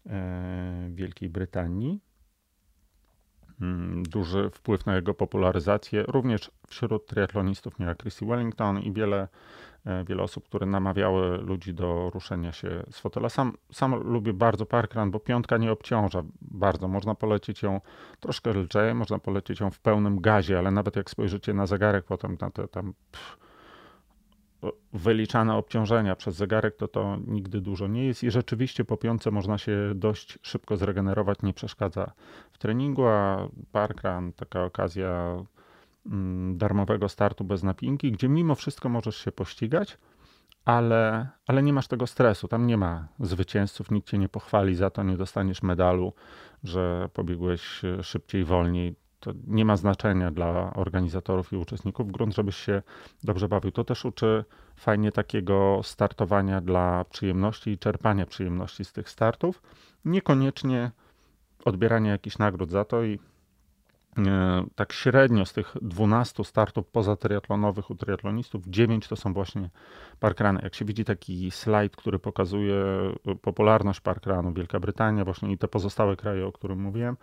e, Wielkiej Brytanii. Mm, duży wpływ na jego popularyzację również wśród triatlonistów miała Chrissy Wellington i wiele, e, wiele osób, które namawiały ludzi do ruszenia się z fotela. Sam, sam lubię bardzo parkrun, bo piątka nie obciąża bardzo. Można polecieć ją troszkę lżej, można polecieć ją w pełnym gazie, ale nawet jak spojrzycie na zegarek potem na te tam pff, wyliczane obciążenia przez zegarek, to to nigdy dużo nie jest. I rzeczywiście po piątce można się dość szybko zregenerować, nie przeszkadza w treningu, a parkrun, taka okazja mm, darmowego startu bez napinki, gdzie mimo wszystko możesz się pościgać, ale, ale nie masz tego stresu, tam nie ma zwycięzców, nikt cię nie pochwali za to, nie dostaniesz medalu, że pobiegłeś szybciej, wolniej to nie ma znaczenia dla organizatorów i uczestników. Grunt, żebyś się dobrze bawił. To też uczy fajnie takiego startowania dla przyjemności i czerpania przyjemności z tych startów. Niekoniecznie odbierania jakichś nagród za to i tak średnio z tych 12 startów pozatriatlonowych u triatlonistów, 9 to są właśnie parkrany. Jak się widzi taki slajd, który pokazuje e, popularność parkranu, Wielka Brytania właśnie i te pozostałe kraje, o którym mówiłem,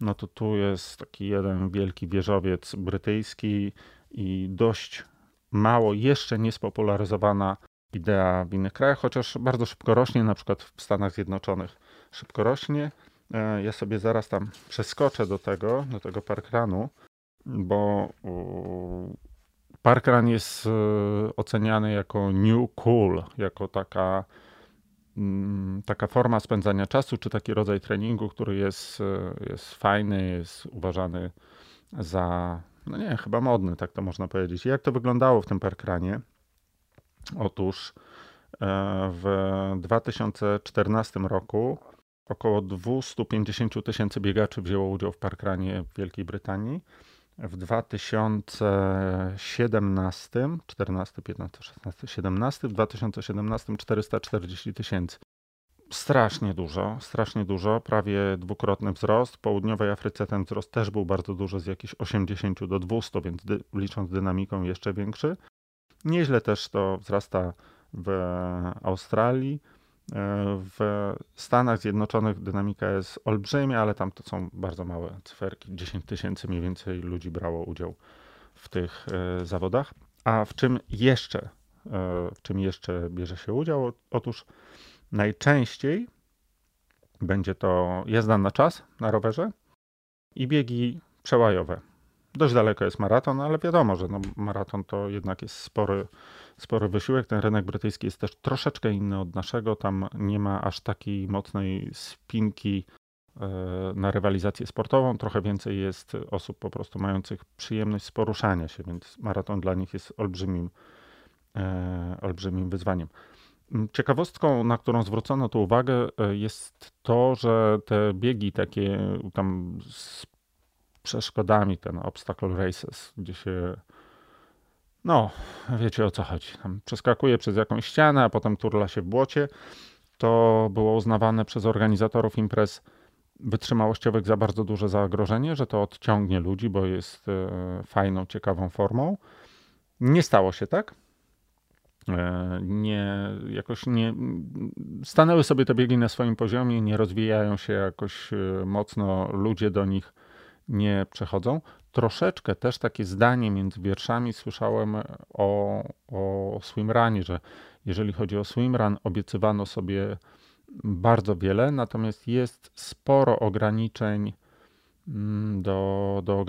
no to tu jest taki jeden wielki wieżowiec brytyjski i dość mało jeszcze niespopularyzowana idea w innych krajach, chociaż bardzo szybko rośnie, na przykład w Stanach Zjednoczonych szybko rośnie. E, ja sobie zaraz tam przeskoczę do tego, do tego parkranu, bo Parkrun jest e, oceniany jako new cool, jako taka, mm, taka forma spędzania czasu, czy taki rodzaj treningu, który jest, e, jest fajny, jest uważany za, no nie, chyba modny, tak to można powiedzieć. Jak to wyglądało w tym parkranie? Otóż w 2014 roku około 250 tysięcy biegaczy wzięło udział w parkranie w Wielkiej Brytanii. W 2017, 14, 15, 16, 17, w 2017 440 tysięcy. Strasznie dużo, strasznie dużo, prawie dwukrotny wzrost. W południowej Afryce ten wzrost też był bardzo duży, z jakichś 80 do 200, więc dy, licząc dynamiką jeszcze większy. Nieźle też to wzrasta w Australii. W Stanach Zjednoczonych dynamika jest olbrzymia, ale tam to są bardzo małe cyferki. 10 tysięcy mniej więcej ludzi brało udział w tych e, zawodach. A w czym jeszcze, e, w czym jeszcze bierze się udział? Otóż najczęściej będzie to jazda na czas na rowerze i biegi przełajowe. Dość daleko jest maraton, ale wiadomo, że no, maraton to jednak jest spory, spory wysiłek. Ten rynek brytyjski jest też troszeczkę inny od naszego. Tam nie ma aż takiej mocnej spinki e, na rywalizację sportową. Trochę więcej jest osób po prostu mających przyjemność z poruszania się, więc maraton dla nich jest olbrzymim, e, olbrzymim wyzwaniem. Ciekawostką, na którą zwrócono tu uwagę, e, jest to, że te biegi takie tam z przeszkodami, ten obstacle races, gdzie się no, wiecie o co chodzi. Tam przeskakuje przez jakąś ścianę, a potem turla się w błocie. To było uznawane przez organizatorów imprez wytrzymałościowych za bardzo duże zagrożenie, że to odciągnie ludzi, bo jest e, fajną, ciekawą formą. Nie stało się tak. E, nie, jakoś nie, stanęły sobie te biegi na swoim poziomie, nie rozwijają się jakoś e, mocno, ludzie do nich nie przechodzą. Troszeczkę też takie zdanie między wierszami słyszałem o, o swimrunie, że jeżeli chodzi o swimrun, obiecywano sobie bardzo wiele, natomiast jest sporo ograniczeń mm, do, do,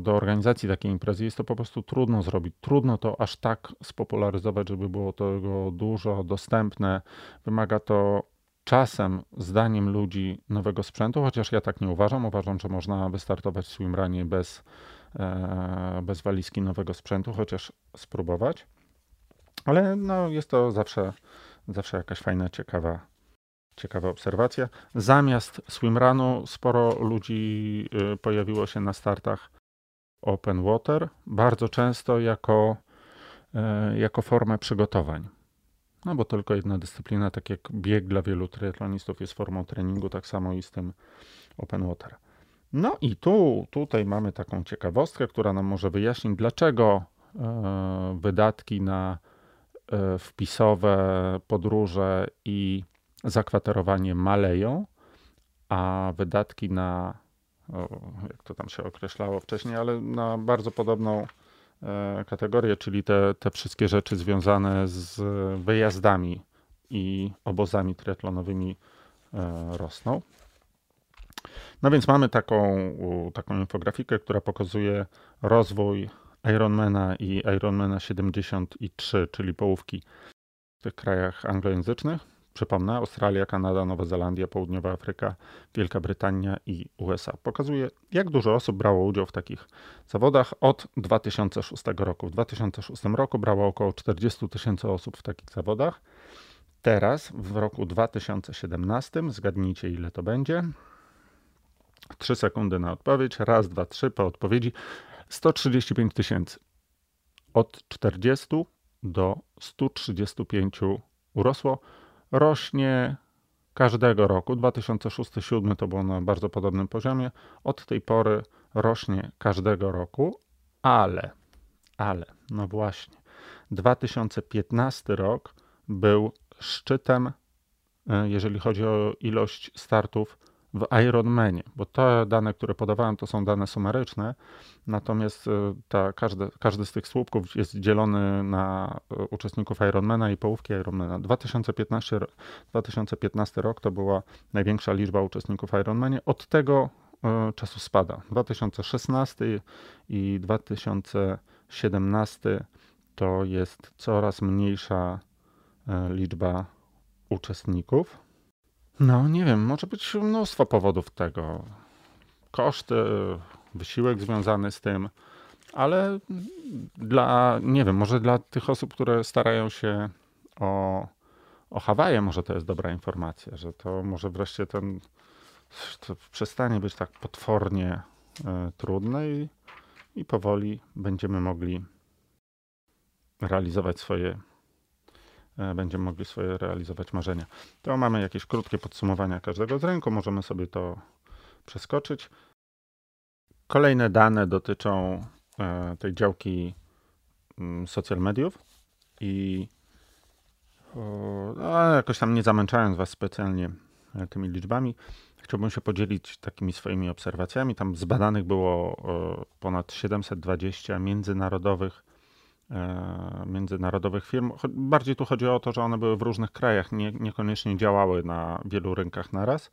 do organizacji takiej imprezy. Jest to po prostu trudno zrobić. Trudno to aż tak spopularyzować, żeby było tego dużo dostępne. Wymaga to czasem zdaniem ludzi nowego sprzętu, chociaż ja tak nie uważam. Uważam, że można wystartować w swimrunie bez, e, bez walizki nowego sprzętu, chociaż spróbować. Ale no, jest to zawsze, zawsze jakaś fajna, ciekawa, ciekawa obserwacja. Zamiast swimrunu sporo ludzi y, pojawiło się na startach open water, bardzo często jako, e, jako formę przygotowań. No bo tylko jedna dyscyplina, tak jak bieg dla wielu triatlonistów jest formą treningu, tak samo i z tym open water. No i tu, tutaj mamy taką ciekawostkę, która nam może wyjaśnić, dlaczego e, wydatki na e, wpisowe podróże i zakwaterowanie maleją, a wydatki na, jak to tam się określało wcześniej, ale na bardzo podobną kategorie, czyli te, te wszystkie rzeczy związane z wyjazdami i obozami triatlonowymi e, rosną. No więc mamy taką, taką infografikę, która pokazuje rozwój Ironmana i Ironmana 73, czyli połówki w tych krajach anglojęzycznych. Przypomnę, Australia, Kanada, Nowa Zelandia, Południowa Afryka, Wielka Brytania i USA. Pokazuje, jak dużo osób brało udział w takich zawodach od 2006 roku. W 2006 roku brało około 40 tysięcy osób w takich zawodach. Teraz, w roku 2017, zgadnijcie ile to będzie. 3 sekundy na odpowiedź. Raz, dwa, trzy po odpowiedzi. 135 tysięcy. Od 40 do 135 urosło rośnie każdego roku. 2006-2007 to było na bardzo podobnym poziomie. Od tej pory rośnie każdego roku, ale, ale, no właśnie, 2015 rok był szczytem, e, jeżeli chodzi o ilość startów w Ironmanie, bo te dane, które podawałem, to są dane sumaryczne, natomiast e, ta, każdy, każdy z tych słupków jest dzielony na e, uczestników Ironmana i połówki Ironmana. 2015, 2015 rok to była największa liczba uczestników Ironmanie. Od tego e, czasu spada. 2016 i 2017 17 to jest coraz mniejsza liczba uczestników. No, nie wiem, może być mnóstwo powodów tego. Koszty, wysiłek związany z tym, ale dla, nie wiem, może dla tych osób, które starają się o, o Hawaje, może to jest dobra informacja, że to może wreszcie ten przestanie być tak potwornie y, trudne i, i powoli będziemy mogli realizować swoje będziemy mogli swoje realizować marzenia. To mamy jakieś krótkie podsumowania każdego z rynku, możemy sobie to przeskoczyć. Kolejne dane dotyczą e, tej działki mm, social mediów i no, jakoś tam nie zamęczając Was specjalnie e, tymi liczbami, chciałbym się podzielić takimi swoimi obserwacjami. Tam zbadanych było ponad 720 międzynarodowych międzynarodowych firm. Bardziej tu chodzi o to, że one były w różnych krajach, nie, niekoniecznie działały na wielu rynkach naraz.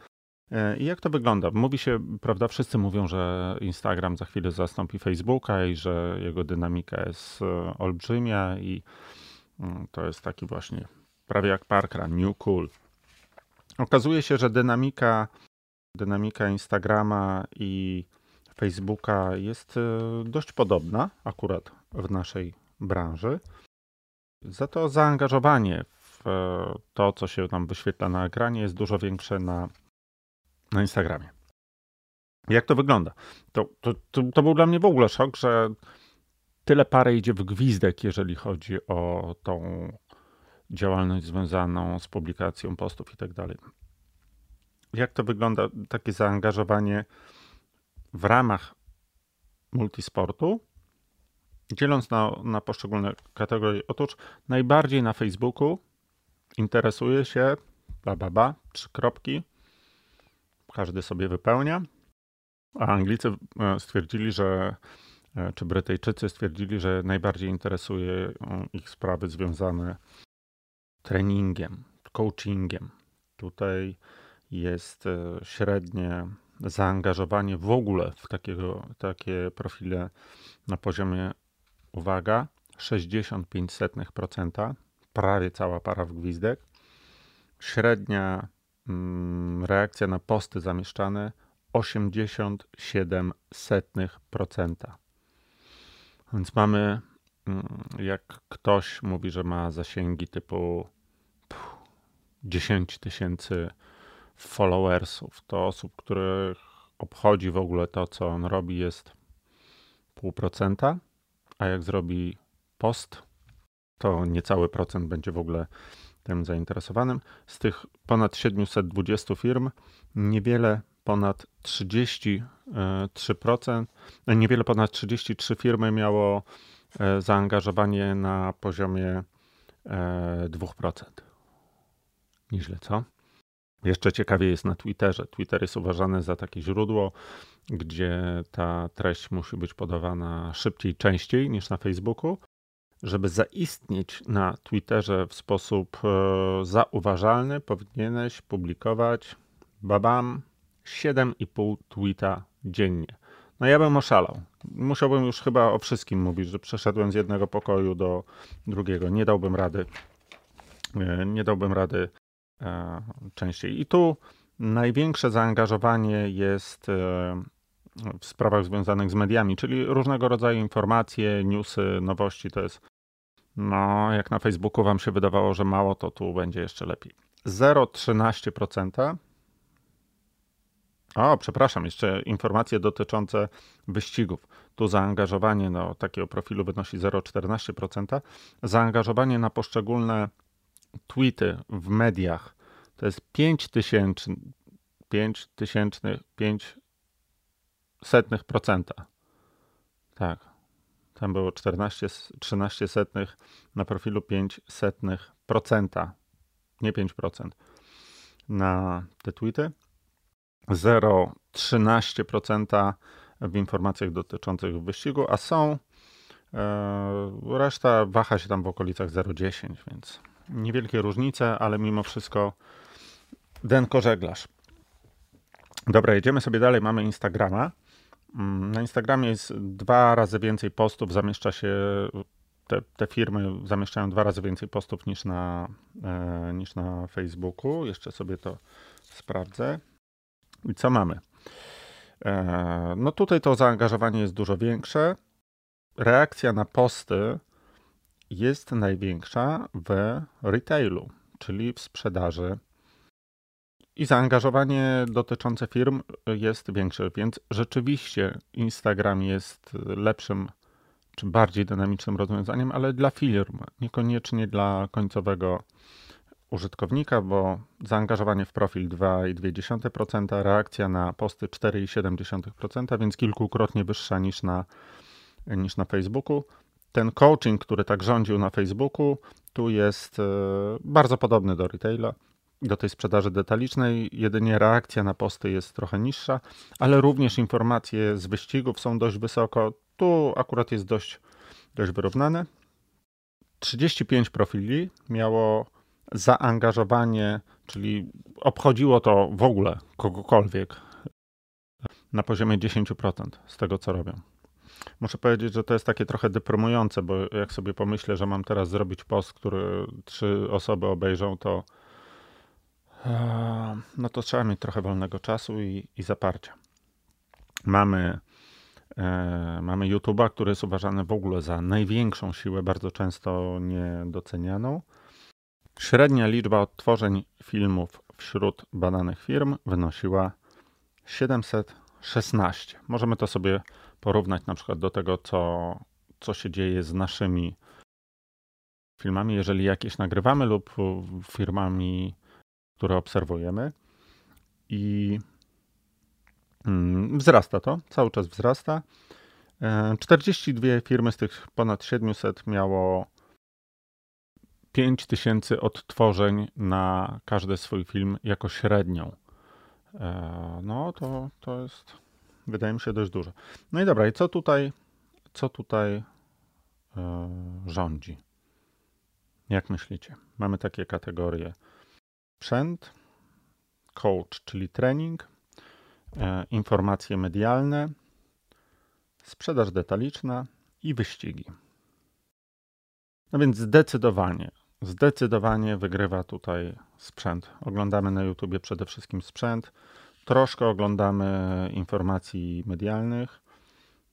E, I jak to wygląda? Mówi się, prawda, wszyscy mówią, że Instagram za chwilę zastąpi Facebooka i że jego dynamika jest e, olbrzymia i mm, to jest taki właśnie prawie jak parkrun, new cool. Okazuje się, że dynamika, dynamika Instagrama i Facebooka jest e, dość podobna akurat w naszej branży. Za to zaangażowanie w to, co się tam wyświetla na ekranie, jest dużo większe na na Instagramie. Jak to wygląda? To, to, to, to, był dla mnie w ogóle szok, że tyle parę idzie w gwizdek, jeżeli chodzi o tą działalność związaną z publikacją postów i tak dalej. Jak to wygląda, takie zaangażowanie w ramach multisportu, dzieląc na, na poszczególne kategorie? Otóż najbardziej na Facebooku interesuje się, bla, bla, bla, trzy kropki, każdy sobie wypełnia. A Anglicy e, stwierdzili, że e, czy Brytyjczycy stwierdzili, że najbardziej interesuje ich sprawy związane treningiem, coachingiem. Tutaj jest e, średnie zaangażowanie w ogóle w takiego, takie profile na poziomie, uwaga, 65%, prawie cała para w gwizdek. Średnia Mm, reakcja na posty zamieszczane 87%. Więc mamy, mm, jak ktoś mówi, że ma zasięgi typu 10 tysięcy followersów, to osób, których obchodzi w ogóle to, co on robi, jest pół procenta, a jak zrobi post, to niecały procent będzie w ogóle tym zainteresowanym. Z tych ponad 720 firm niewiele ponad 33%, e, niewiele ponad 33 firmy miało e, zaangażowanie na poziomie 2%. E, Nieźle, co? Jeszcze ciekawie jest na Twitterze. Twitter jest uważany za takie źródło, gdzie ta treść musi być podawana szybciej, częściej niż na Facebooku żeby zaistnieć na Twitterze w sposób e, zauważalny, powinieneś publikować babam 7,5 tweeta dziennie. No ja bym oszalał. Musiałbym już chyba o wszystkim mówić, że przeszedłem z jednego pokoju do drugiego. Nie dałbym rady. E, nie dałbym rady częściej. I tu największe zaangażowanie jest w sprawach związanych z mediami, czyli różnego rodzaju informacje, newsy, nowości. To jest, no, jak na Facebooku Wam się wydawało, że mało, to tu będzie jeszcze lepiej. 0,13%. O, przepraszam, jeszcze informacje dotyczące wyścigów. Tu zaangażowanie no, takiego profilu wynosi 0,14%. Zaangażowanie na poszczególne tweety w mediach to jest 5 tysięcy, 5 tysięcznych, 5 setnych procenta. Tak. Tam było 14, 13 setnych na profilu 5 setnych procenta. Nie 5%. Na te tweety. 0,13% w informacjach dotyczących wyścigu, a są e, reszta waha się tam w okolicach 0,10, więc niewielkie różnice, ale mimo wszystko denko żeglarz. Dobra, jedziemy sobie dalej. Mamy Instagrama. Mm, na Instagramie jest dwa razy więcej postów, zamieszcza się, te, te firmy zamieszczają dwa razy więcej postów niż na, e, niż na Facebooku. Jeszcze sobie to sprawdzę. I co mamy? E, no tutaj to zaangażowanie jest dużo większe. Reakcja na posty jest największa w retailu, czyli w sprzedaży. I zaangażowanie dotyczące firm jest większe, więc rzeczywiście Instagram jest lepszym czy bardziej dynamicznym rozwiązaniem, ale dla firm, niekoniecznie dla końcowego użytkownika, bo zaangażowanie w profil 2,2%, reakcja na posty 4,7%, więc kilkukrotnie wyższa niż na, niż na Facebooku. Ten coaching, który tak rządził na Facebooku, tu jest e, bardzo podobny do retaila, do tej sprzedaży detalicznej. Jedynie reakcja na posty jest trochę niższa, ale również informacje z wyścigów są dość wysoko. Tu akurat jest dość, dość wyrównane. 35 profili miało zaangażowanie, czyli obchodziło to w ogóle kogokolwiek na poziomie 10% z tego, co robią. Muszę powiedzieć, że to jest takie trochę deprymujące, bo jak sobie pomyślę, że mam teraz zrobić post, który trzy osoby obejrzą, to e, no to trzeba mieć trochę wolnego czasu i, i zaparcia. Mamy, e, mamy YouTube'a, który jest uważany w ogóle za największą siłę, bardzo często niedocenianą. Średnia liczba odtworzeń filmów wśród badanych firm wynosiła 716. Możemy to sobie porównać na przykład do tego, co, co się dzieje z naszymi filmami, jeżeli jakieś nagrywamy lub firmami, które obserwujemy. I mm, wzrasta to, cały czas wzrasta. 42 e, firmy z tych ponad 700 miało 5000 odtworzeń na każdy swój film jako średnią. E, no to, to jest, wydaje mi się, dość dużo. No i dobra, i co tutaj, co tutaj e, rządzi? Jak myślicie? Mamy takie kategorie sprzęt, coach, czyli trening, e, informacje medialne, sprzedaż detaliczna i wyścigi. No więc zdecydowanie Zdecydowanie wygrywa tutaj sprzęt. Oglądamy na YouTubie przede wszystkim sprzęt. Troszkę oglądamy informacji medialnych.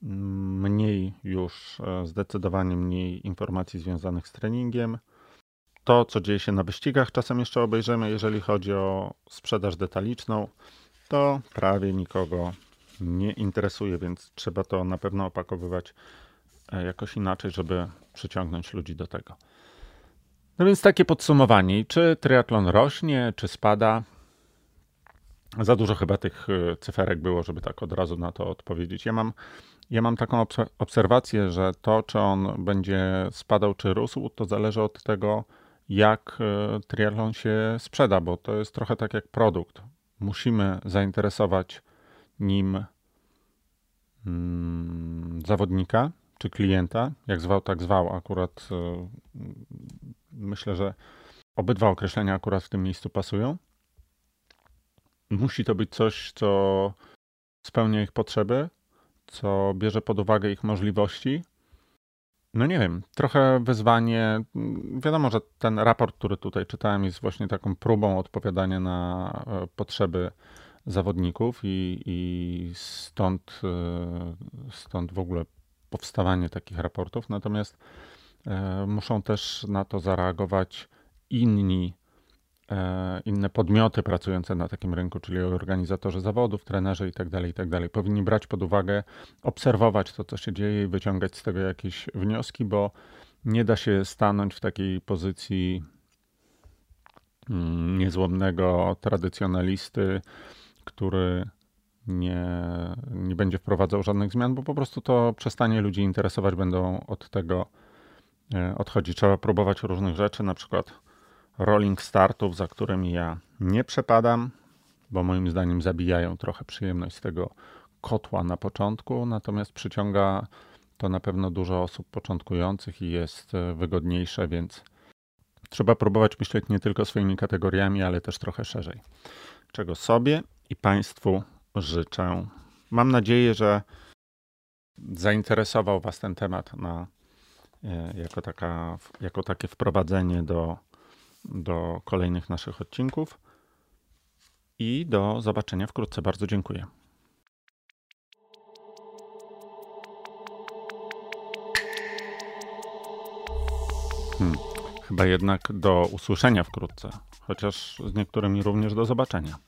Mniej już, e, zdecydowanie mniej informacji związanych z treningiem. To, co dzieje się na wyścigach, czasem jeszcze obejrzymy. Jeżeli chodzi o sprzedaż detaliczną, to prawie nikogo nie interesuje, więc trzeba to na pewno opakowywać e, jakoś inaczej, żeby przyciągnąć ludzi do tego. No więc takie podsumowanie. Czy triatlon rośnie, czy spada? Za dużo chyba tych e, cyferek było, żeby tak od razu na to odpowiedzieć. Ja mam, ja mam taką obserwację, że to, czy on będzie spadał, czy rósł, to zależy od tego, jak e, triatlon się sprzeda, bo to jest trochę tak jak produkt. Musimy zainteresować nim mm, zawodnika czy klienta, jak zwał, tak zwał. Akurat e, myślę, że obydwa określenia akurat w tym miejscu pasują. Musi to być coś, co spełnia ich potrzeby, co bierze pod uwagę ich możliwości. No nie wiem, trochę wyzwanie. Wiadomo, że ten raport, który tutaj czytałem, jest właśnie taką próbą odpowiadania na e, potrzeby zawodników i, i stąd, e, stąd w ogóle powstawanie takich raportów. Natomiast E, muszą też na to zareagować inni, inne podmioty pracujące na takim rynku, czyli organizatorzy zawodów, trenerzy itd., tak itd. Tak Powinni brać pod uwagę, obserwować to, co się dzieje i wyciągać z tego jakieś wnioski, bo nie da się stanąć w takiej pozycji mm, niezłomnego tradycjonalisty, który nie, nie będzie wprowadzał żadnych zmian, bo po prostu to przestanie ludzi interesować, będą od tego E, odchodzi. Trzeba próbować różnych rzeczy, na przykład rolling startów, za którymi ja nie przepadam, bo moim zdaniem zabijają trochę przyjemność tego kotła na początku, natomiast przyciąga to na pewno dużo osób początkujących i jest e, wygodniejsze, więc trzeba próbować myśleć nie tylko swoimi kategoriami, ale też trochę szerzej. Czego sobie i Państwu życzę. Mam nadzieję, że zainteresował Was ten temat na, e, jako, taka, jako takie wprowadzenie do, do kolejnych naszych odcinków. I do zobaczenia wkrótce. Bardzo dziękuję. Hmm. Chyba jednak do usłyszenia wkrótce, chociaż z niektórymi również do zobaczenia.